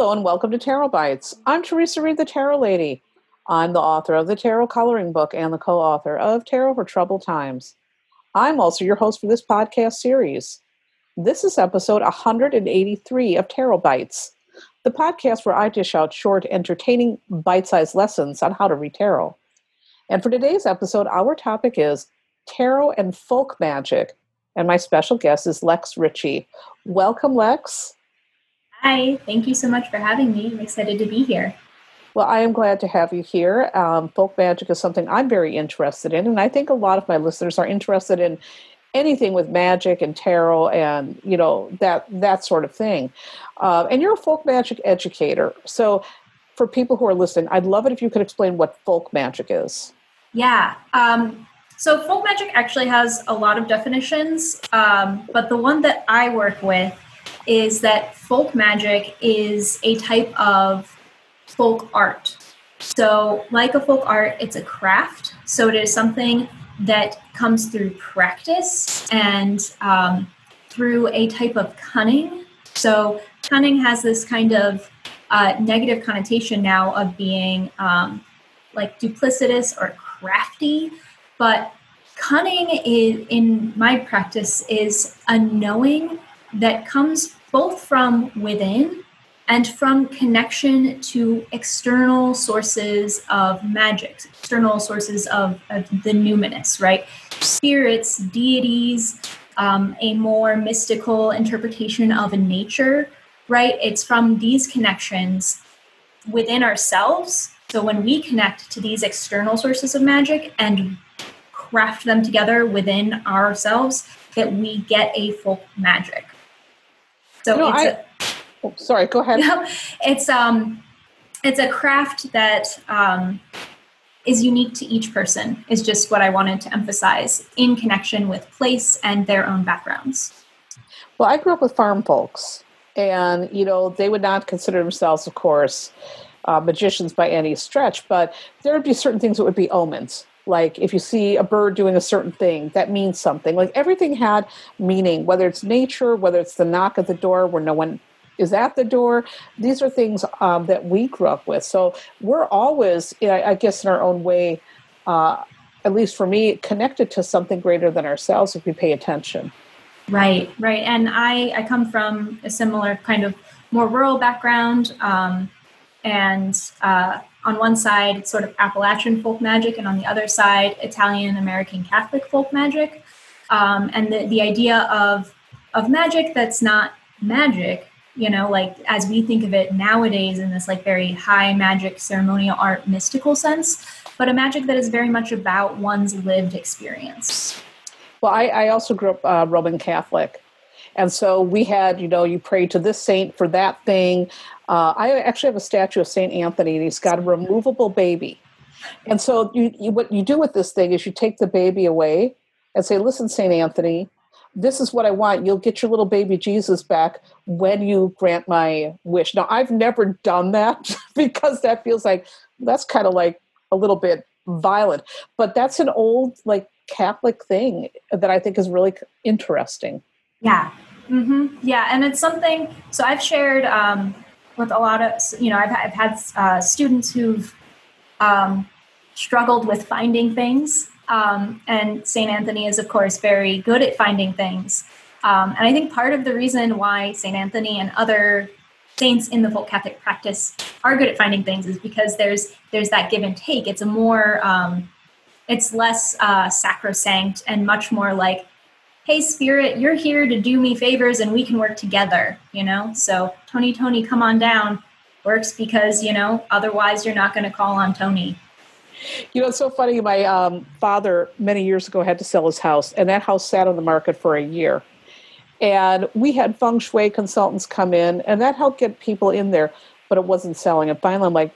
Hello and welcome to Tarot Bites. I'm Theresa Reed, the Tarot Lady. I'm the author of the Tarot Coloring Book and the co author of Tarot for Troubled Times. I'm also your host for this podcast series. This is episode 183 of Tarot Bites, the podcast where I dish out short, entertaining, bite sized lessons on how to read tarot. And for today's episode, our topic is tarot and folk magic. And my special guest is Lex Ritchie. Welcome, Lex. Hi, thank you so much for having me. I'm excited to be here. Well, I am glad to have you here. Um, folk magic is something I'm very interested in, and I think a lot of my listeners are interested in anything with magic and tarot and you know that that sort of thing. Uh, and you're a folk magic educator, so for people who are listening, I'd love it if you could explain what folk magic is. Yeah. Um, so folk magic actually has a lot of definitions, um, but the one that I work with is that folk magic is a type of folk art. So, like a folk art, it's a craft. So, it is something that comes through practice and um, through a type of cunning. So, cunning has this kind of uh, negative connotation now of being um, like duplicitous or crafty, but cunning is, in my practice is a knowing that comes both from within and from connection to external sources of magic, external sources of, of the numinous, right? Spirits, deities, um, a more mystical interpretation of nature, right? It's from these connections within ourselves. So when we connect to these external sources of magic and craft them together within ourselves, that we get a folk magic. So no, it's I, a, oh, sorry, go ahead. it's um it's a craft that um, is unique to each person is just what I wanted to emphasize in connection with place and their own backgrounds. Well, I grew up with farm folks, and you know they would not consider themselves, of course, uh, magicians by any stretch, but there would be certain things that would be omens like if you see a bird doing a certain thing that means something. Like everything had meaning whether it's nature whether it's the knock at the door where no one is at the door. These are things um, that we grew up with. So we're always i guess in our own way uh, at least for me connected to something greater than ourselves if we pay attention. Right right. And i i come from a similar kind of more rural background um, and uh, on one side, it's sort of Appalachian folk magic, and on the other side, Italian American Catholic folk magic. Um, and the, the idea of of magic that's not magic, you know, like as we think of it nowadays in this like very high magic, ceremonial art, mystical sense, but a magic that is very much about one's lived experience. Well, I, I also grew up uh, Roman Catholic. And so we had, you know, you pray to this saint for that thing. Uh, I actually have a statue of St. Anthony, and he's got a removable baby. And so, you, you, what you do with this thing is you take the baby away and say, Listen, St. Anthony, this is what I want. You'll get your little baby Jesus back when you grant my wish. Now, I've never done that because that feels like that's kind of like a little bit violent, but that's an old, like, Catholic thing that I think is really interesting. Yeah. Mm-hmm. Yeah. And it's something, so I've shared, um, with a lot of you know I've, I've had uh, students who've um, struggled with finding things um, and St. Anthony is of course very good at finding things um, and I think part of the reason why St. Anthony and other saints in the folk Catholic practice are good at finding things is because there's there's that give and take it's a more um, it's less uh, sacrosanct and much more like hey spirit you're here to do me favors and we can work together you know? So tony tony come on down. Works because you know otherwise you're not going to call on tony. You know it's so funny my um, father many years ago had to sell his house and that house sat on the market for a year. And we had feng shui consultants come in and that helped get people in there but it wasn't selling. And finally i'm like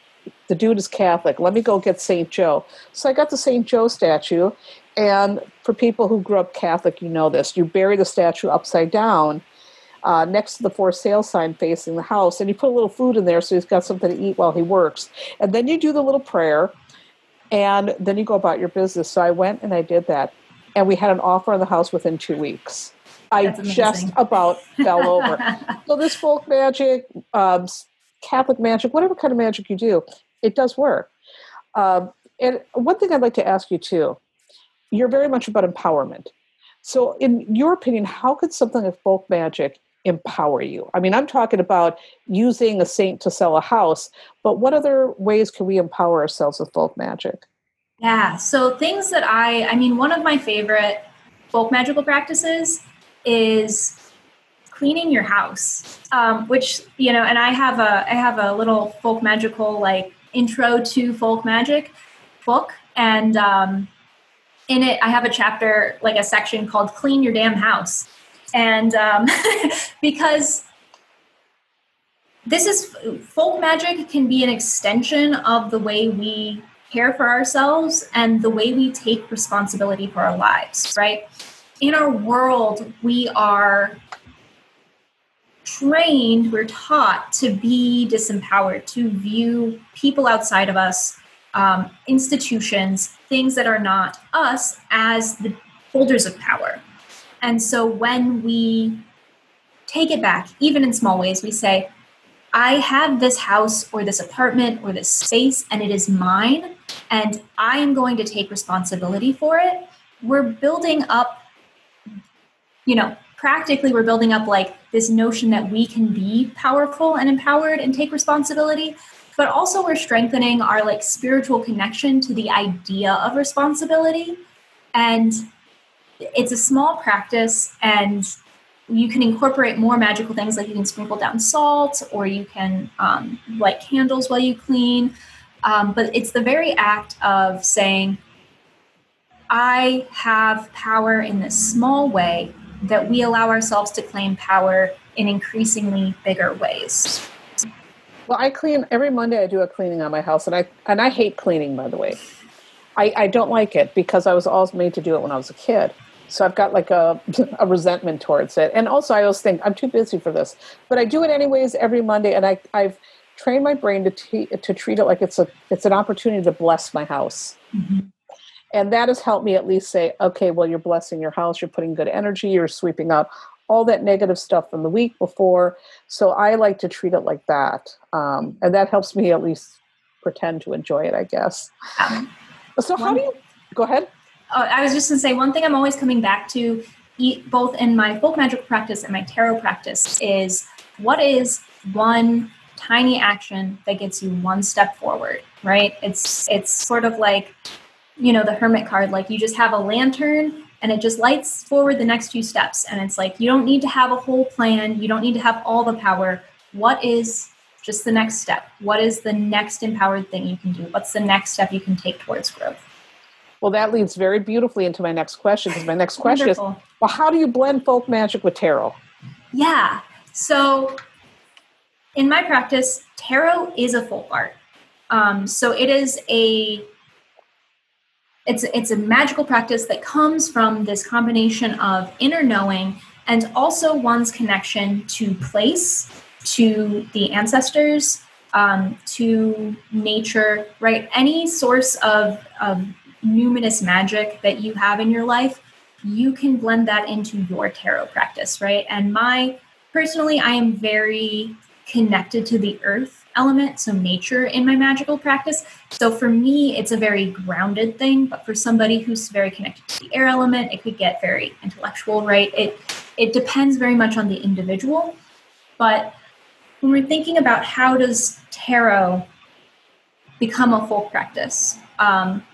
the dude is catholic. Let me go get st joe. So i got the st joe statue and for people who grew up Catholic, you know this. You bury the statue upside down uh, next to the for sale sign facing the house, and you put a little food in there so he's got something to eat while he works. And then you do the little prayer, and then you go about your business. So I went and I did that, and we had an offer on the house within two weeks. I just about fell over. So this folk magic, um, Catholic magic, whatever kind of magic you do, it does work. Um, and one thing I'd like to ask you too, you're very much about empowerment. So, in your opinion, how could something like folk magic empower you? I mean, I'm talking about using a saint to sell a house, but what other ways can we empower ourselves with folk magic? Yeah, so things that I, I mean, one of my favorite folk magical practices is cleaning your house, um, which you know, and I have a I have a little folk magical like intro to folk magic book, and um, in it I have a chapter like a section called "Clean Your Damn House," and um, because this is folk magic can be an extension of the way we care for ourselves and the way we take responsibility for our lives, right? In our world, we are trained, we're taught to be disempowered, to view people outside of us, um, institutions, things that are not us, as the holders of power. And so when we take it back, even in small ways, we say, I have this house or this apartment or this space and it is mine, and I am going to take responsibility for it. We're building up, you know, practically we're building up like this notion that we can be powerful and empowered and take responsibility but also we're strengthening our like spiritual connection to the idea of responsibility and it's a small practice and you can incorporate more magical things like you can sprinkle down salt or you can um, light candles while you clean um, but it's the very act of saying i have power in this small way that we allow ourselves to claim power in increasingly bigger ways. Well, I clean every Monday. I do a cleaning on my house, and I and I hate cleaning. By the way, I, I don't like it because I was always made to do it when I was a kid. So I've got like a, a resentment towards it. And also, I always think I'm too busy for this, but I do it anyways every Monday, and I I've trained my brain to t- to treat it like it's a it's an opportunity to bless my house. Mm-hmm and that has helped me at least say okay well you're blessing your house you're putting good energy you're sweeping out all that negative stuff from the week before. So i like to treat it like that um, and that helps me at least pretend to enjoy it i guess. Um, so how do you go ahead. Uh, i was just going to say one thing i'm always coming back to both in my folk magic practice and my tarot practice is what is one tiny action that gets you one step forward right? It's it's sort of like you know, the hermit card, like you just have a lantern and it just lights forward the next few steps. And it's like, you don't need to have a whole plan, you don't need to have all the power. What is just the next step? What is the next empowered thing you can do? What's the next step you can take towards growth? Well, that leads very beautifully into my next question because my next question is well, how do you blend folk magic with tarot? Yeah. So, in my practice, tarot is a folk art. Um, so, it is a it's it's a magical practice that comes from this combination of inner knowing and also one's connection to place to the ancestors um, to nature right? Any source of, of numinous magic that you have in your life you can blend that into your tarot practice right? And my personally i am very connected to the earth element, so nature in my magical practice. So for me, it's a very grounded thing, but for somebody who's very connected to the air element, it could get very intellectual, right? It it depends very much on the individual. But when we're thinking about how does tarot become a folk practice, um,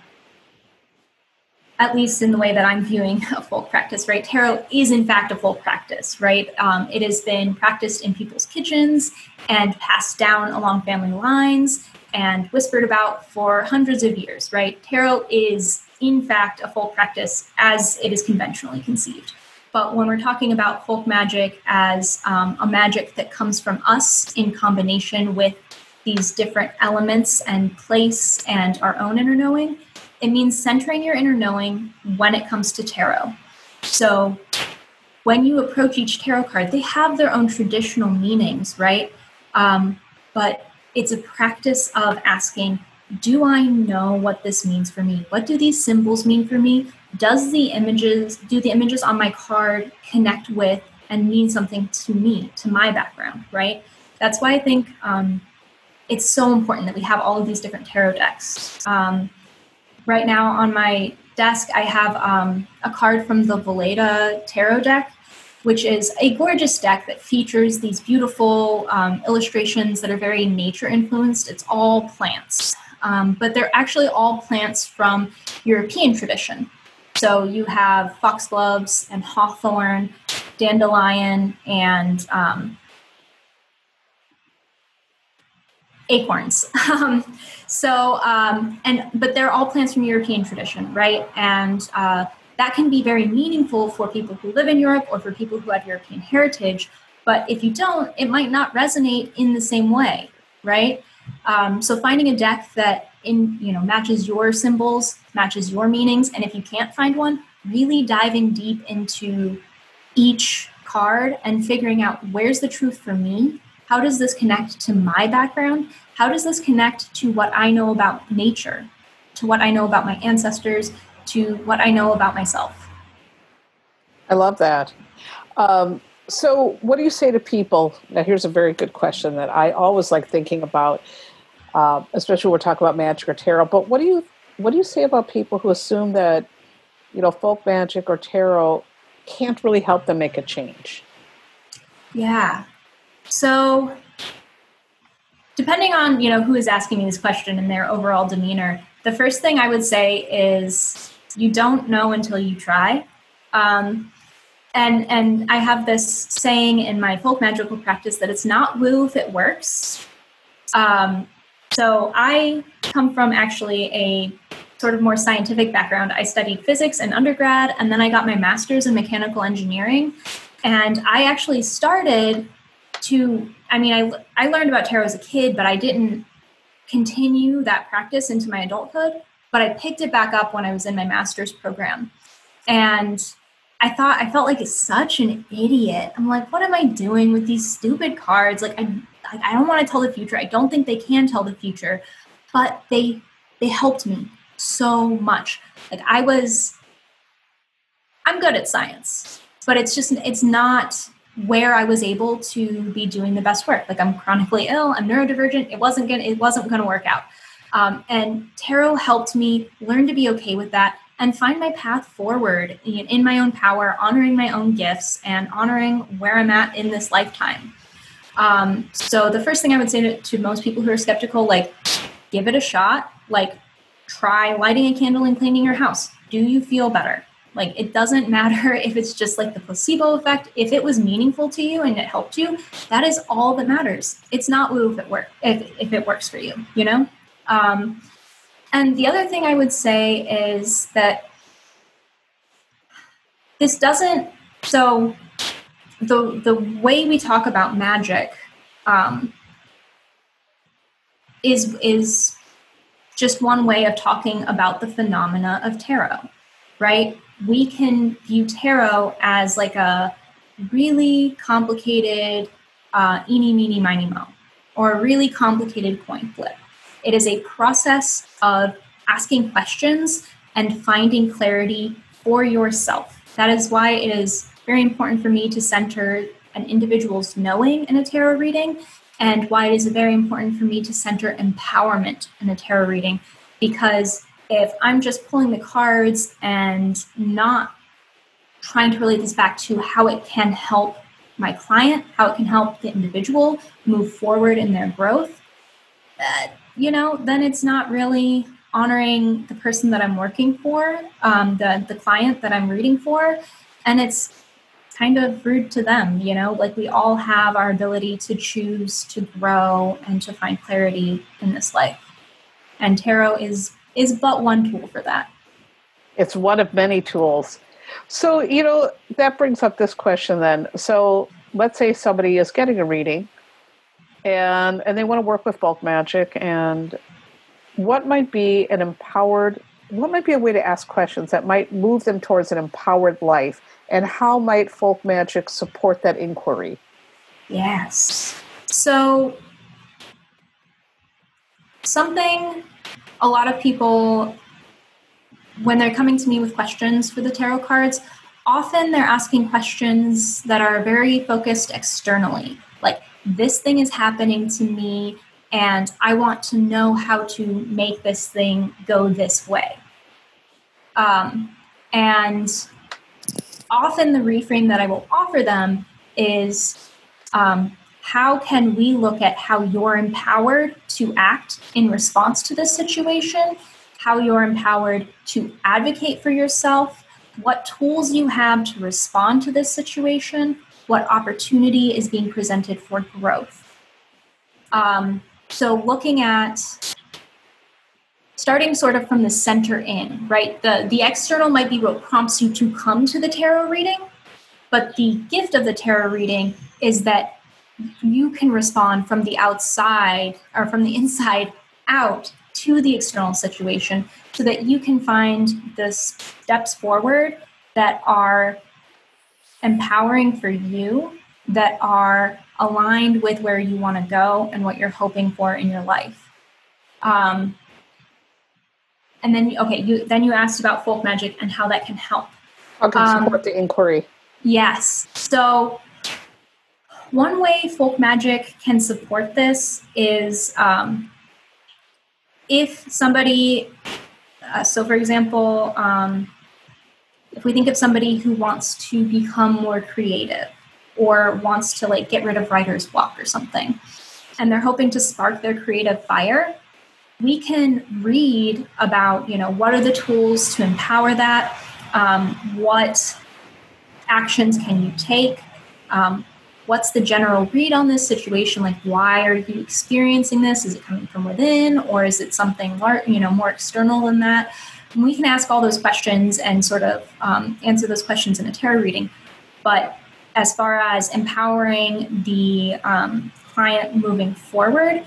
at least in the way that I'm viewing a folk practice, right? Tarot is in fact a folk practice, right? Um, it has been practiced in people's kitchens and passed down along family lines and whispered about for hundreds of years, right? Tarot is in fact a folk practice as it is conventionally conceived. But when we're talking about folk magic as um, a magic that comes from us in combination with these different elements and place and our own inner knowing, it means centering your inner knowing when it comes to tarot. So when you approach each tarot card, they have their own traditional meanings, right? Um, but it's a practice of asking, do I know what this means for me? What do these symbols mean for me? Does the images, do the images on my card connect with and mean something to me, to my background, right? That's why I think um, it's so important that we have all of these different tarot decks. Um, right now on my desk, I have um, a card from the Valeda tarot deck, which is a gorgeous deck that features these beautiful um, illustrations that are very nature influenced. It's all plants, um, but they're actually all plants from European tradition. So you have foxgloves and hawthorn, dandelion, and um, acorns. So, um, and but they're all plants from European tradition, right? And uh, that can be very meaningful for people who live in Europe or for people who have European heritage. But if you don't, it might not resonate in the same way, right? Um, so finding a deck that in you know matches your symbols, matches your meanings, and if you can't find one, really diving deep into each card and figuring out where's the truth for me how does this connect to my background? How does this connect to what I know about nature, to what I know about my ancestors, to what I know about myself? I love that. Um, so, what do you say to people? Now, here's a very good question that I always like thinking about, uh, especially when we're talking about magic or tarot. But what do you what do you say about people who assume that you know folk magic or tarot can't really help them make a change? Yeah, so, depending on you know who is asking me this question and their overall demeanor, the first thing I would say is you don't know until you try. Um, and and I have this saying in my folk magical practice that it's not woo if it works. Um, so I come from actually a sort of more scientific background. I studied physics in undergrad, and then I got my master's in mechanical engineering. And I actually started to i mean i i learned about tarot as a kid but i didn't continue that practice into my adulthood but i picked it back up when i was in my master's program. And i thought i felt like such an idiot. I'm like what am i doing with these stupid cards? Like i i don't want to tell the future. I don't think they can tell the future but they they helped me so much. Like i was i'm good at science but it's just it's not where I was able to be doing the best work. Like I'm chronically ill, I'm neurodivergent. It wasn't gonna it wasn't gonna work out. Um, and tarot helped me learn to be okay with that and find my path forward in, in my own power, honoring my own gifts and honoring where I'm at in this lifetime. Um, so the first thing I would say to, to most people who are skeptical, like, give it a shot. Like, try lighting a candle and cleaning your house. Do you feel better? Like it doesn't matter if it's just like the placebo effect. If it was meaningful to you and it helped you, that is all that matters. It's not woo if it work if, if it works for you, you know? Um, and the other thing I would say is that this doesn't so the the way we talk about magic um, is is just one way of talking about the phenomena of tarot, right? We can view tarot as like a really complicated uh, eeny, meeny, miny, mo, or a really complicated coin flip. It is a process of asking questions and finding clarity for yourself. That is why it is very important for me to center an individual's knowing in a tarot reading, and why it is very important for me to center empowerment in a tarot reading, because if I'm just pulling the cards and not trying to relate this back to how it can help my client, how it can help the individual move forward in their growth, uh, you know, then it's not really honoring the person that I'm working for, um, the the client that I'm reading for, and it's kind of rude to them. You know, like we all have our ability to choose to grow and to find clarity in this life, and tarot is is but one tool for that. It's one of many tools. So, you know, that brings up this question then. So, let's say somebody is getting a reading and and they want to work with folk magic and what might be an empowered what might be a way to ask questions that might move them towards an empowered life and how might folk magic support that inquiry yes so something a lot of people, when they're coming to me with questions for the tarot cards, often they're asking questions that are very focused externally. Like, this thing is happening to me. and I want to know how to make this thing go this way. Um, and often the reframe that I will offer them is um, how can we look at how you're empowered to act in response to this situation, how you're empowered to advocate for yourself, what tools you have to respond to this situation, what opportunity is being presented for growth. Um, so, looking at starting sort of from the center in, right? The, the external might be what prompts you to come to the tarot reading, but the gift of the tarot reading is that you can respond from the outside or from the inside out to the external situation so that you can find the steps forward that are empowering for you, that are aligned with where you want to go and what you're hoping for in your life. Um, and then, okay, you then you asked about folk magic and how that can help. How can um, support the inquiry? Yes. So one way folk magic can support this is um, if somebody, uh, so for example, um, if we think of somebody who wants to become more creative or wants to like get rid of writer's block or something, and they're hoping to spark their creative fire, we can read about you know what are the tools to empower that, um, what actions can you take, um, what's the general read on this situation? Like why are you experiencing this? Is it coming from within or is it something more you know more external than that? And we can ask all those questions and sort of um, answer those questions in a tarot reading. But as far as empowering the um, client moving forward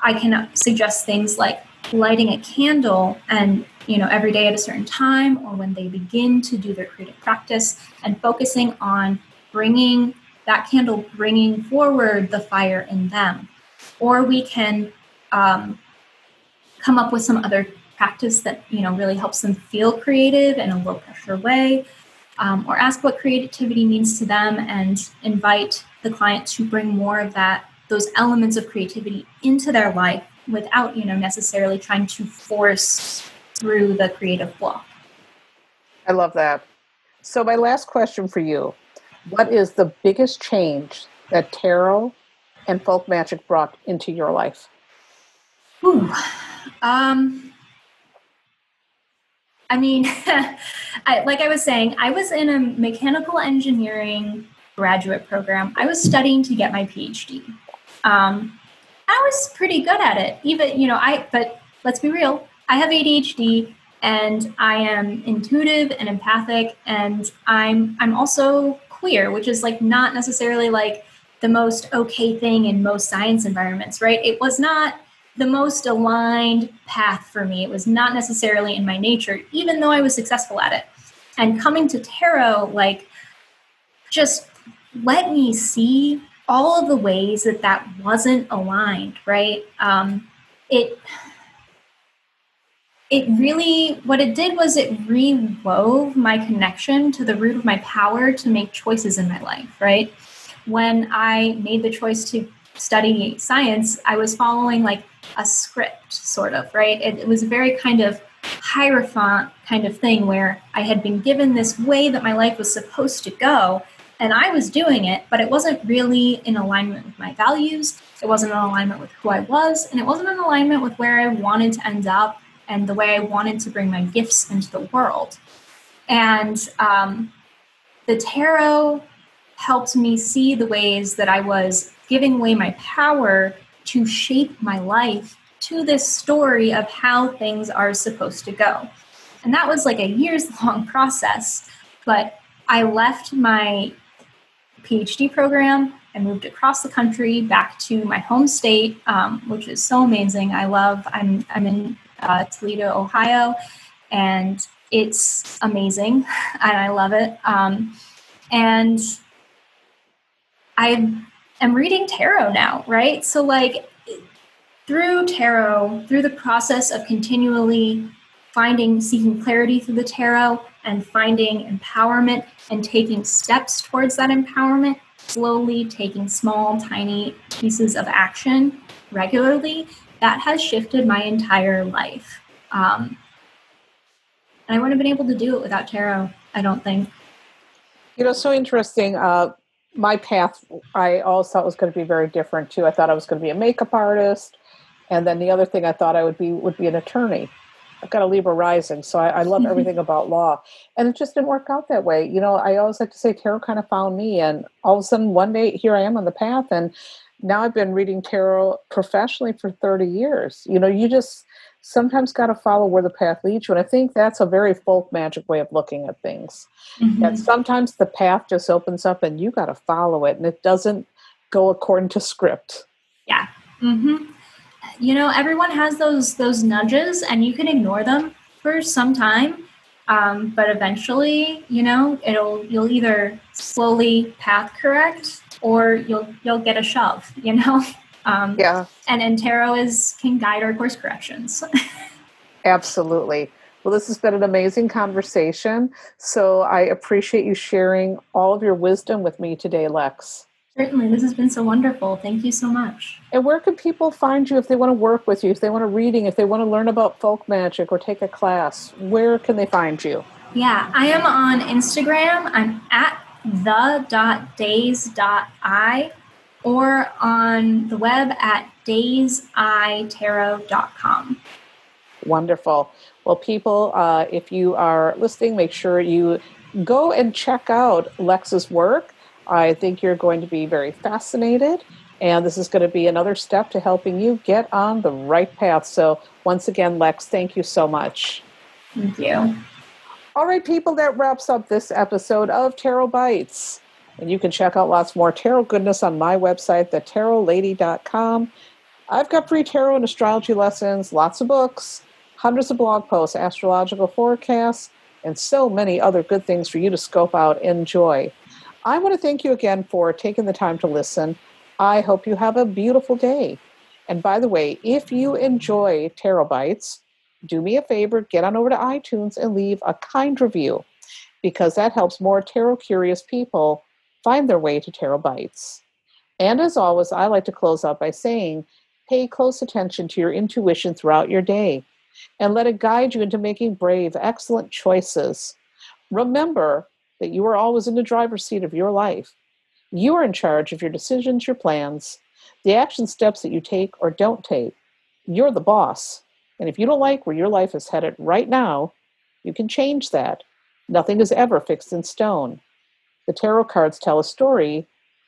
i can suggest things like lighting a candle and you know every day at a certain time or when they begin to do their creative practice and focusing on bringing that candle bringing forward the fire in them. Or we can um, come up with some other practice that you know really helps them feel creative in a low pressure way, um, or ask what creativity means to them and invite the client to bring more of that those elements of creativity into their life without you know necessarily trying to force through the creative block. I love that. So my last question for you what is the biggest change that tarot and folk magic brought into your life? Ooh, um, I mean, I, like I was saying, I was in a mechanical engineering graduate program. I was studying to get my PhD. Um, I was pretty good at it, even you know. I but let's be real. I have ADHD, and I am intuitive and empathic, and I'm I'm also queer, which is like not necessarily like the most okay thing in most science environments, right? It was not the most aligned path for me. It was not necessarily in my nature, even though I was successful at it. And coming to tarot, like, just let me see all of the ways that that wasn't aligned, right? Um, it it really what it did was it rewove my connection to the root of my power to make choices in my life right? When i made the choice to study science i was following like a script sort of right? It, it was a very kind of hierophant kind of thing where i had been given this way that my life was supposed to go and i was doing it but it wasn't really in alignment with my values. It wasn't in alignment with who i was and it wasn't in alignment with where i wanted to end up and the way I wanted to bring my gifts into the world. And um, the tarot helped me see the ways that I was giving away my power to shape my life to this story of how things are supposed to go. And that was like a years long process. But I left my PhD program and moved across the country back to my home state, um, which is so amazing. I love, I'm, I'm in uh, Toledo, Ohio, and it's amazing, and I love it. Um, and I am reading tarot now, right? So, like, through tarot, through the process of continually finding, seeking clarity through the tarot and finding empowerment and taking steps towards that empowerment, slowly taking small, tiny pieces of action regularly, that has shifted my entire life. Um, and I wouldn't have been able to do it without tarot, I don't think. You know, so interesting. Uh, my path, I always thought was going to be very different too. I thought I was going to be a makeup artist, and then the other thing I thought I would be would be an attorney. I've got a Libra rising, so I, I love everything about law, and it just didn't work out that way. You know, I always like to say tarot kind of found me, and all of a sudden one day here I am on the path, and now I've been reading tarot professionally for thirty years. You know, you just sometimes got to follow where the path leads you. And I think that's a very folk magic way of looking at things. Mm-hmm. And sometimes the path just opens up and you got to follow it and it doesn't go according to script. Yeah. Mm-hmm. You know, everyone has those those nudges and you can ignore them for some time. Um, but eventually, you know, it'll you'll either slowly path correct or you'll you'll get a shove, you know? Um, yeah. And, and tarot is can guide our course corrections. Absolutely. Well, this has been an amazing conversation. So I appreciate you sharing all of your wisdom with me today, Lex. Certainly. This has been so wonderful. Thank you so much. And where can people find you if they want to work with you, if they want a reading, if they want to learn about folk magic or take a class? Where can they find you? Yeah, I am on Instagram. I'm at the.days.i or on the web at dayseytarot.com. Wonderful. Well, people, uh, if you are listening, make sure you go and check out Lex's work. I think you're going to be very fascinated, and this is going to be another step to helping you get on the right path. So, once again, Lex, thank you so much. Thank you. All right, people, that wraps up this episode of Tarot Bites. And you can check out lots more tarot goodness on my website, thetarotlady.com. I've got free tarot and astrology lessons, lots of books, hundreds of blog posts, astrological forecasts, and so many other good things for you to scope out and enjoy. I want to thank you again for taking the time to listen. I hope you have a beautiful day. And by the way, if you enjoy Tarot Bites, do me a favor, get on over to iTunes and leave a kind review because that helps more tarot curious people find their way to Tarot Bites. And as always, I like to close out by saying pay close attention to your intuition throughout your day and let it guide you into making brave, excellent choices. Remember that you are always in the driver's seat of your life. You are in charge of your decisions, your plans, the action steps that you take or don't take. You're the boss. And if you don't like where your life is headed right now, you can change that. Nothing is ever fixed in stone. The tarot cards tell a story,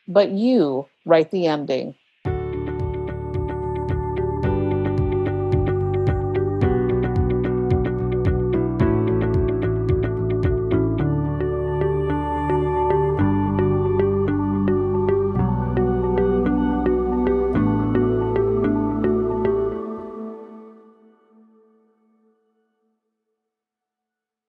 but you write the ending.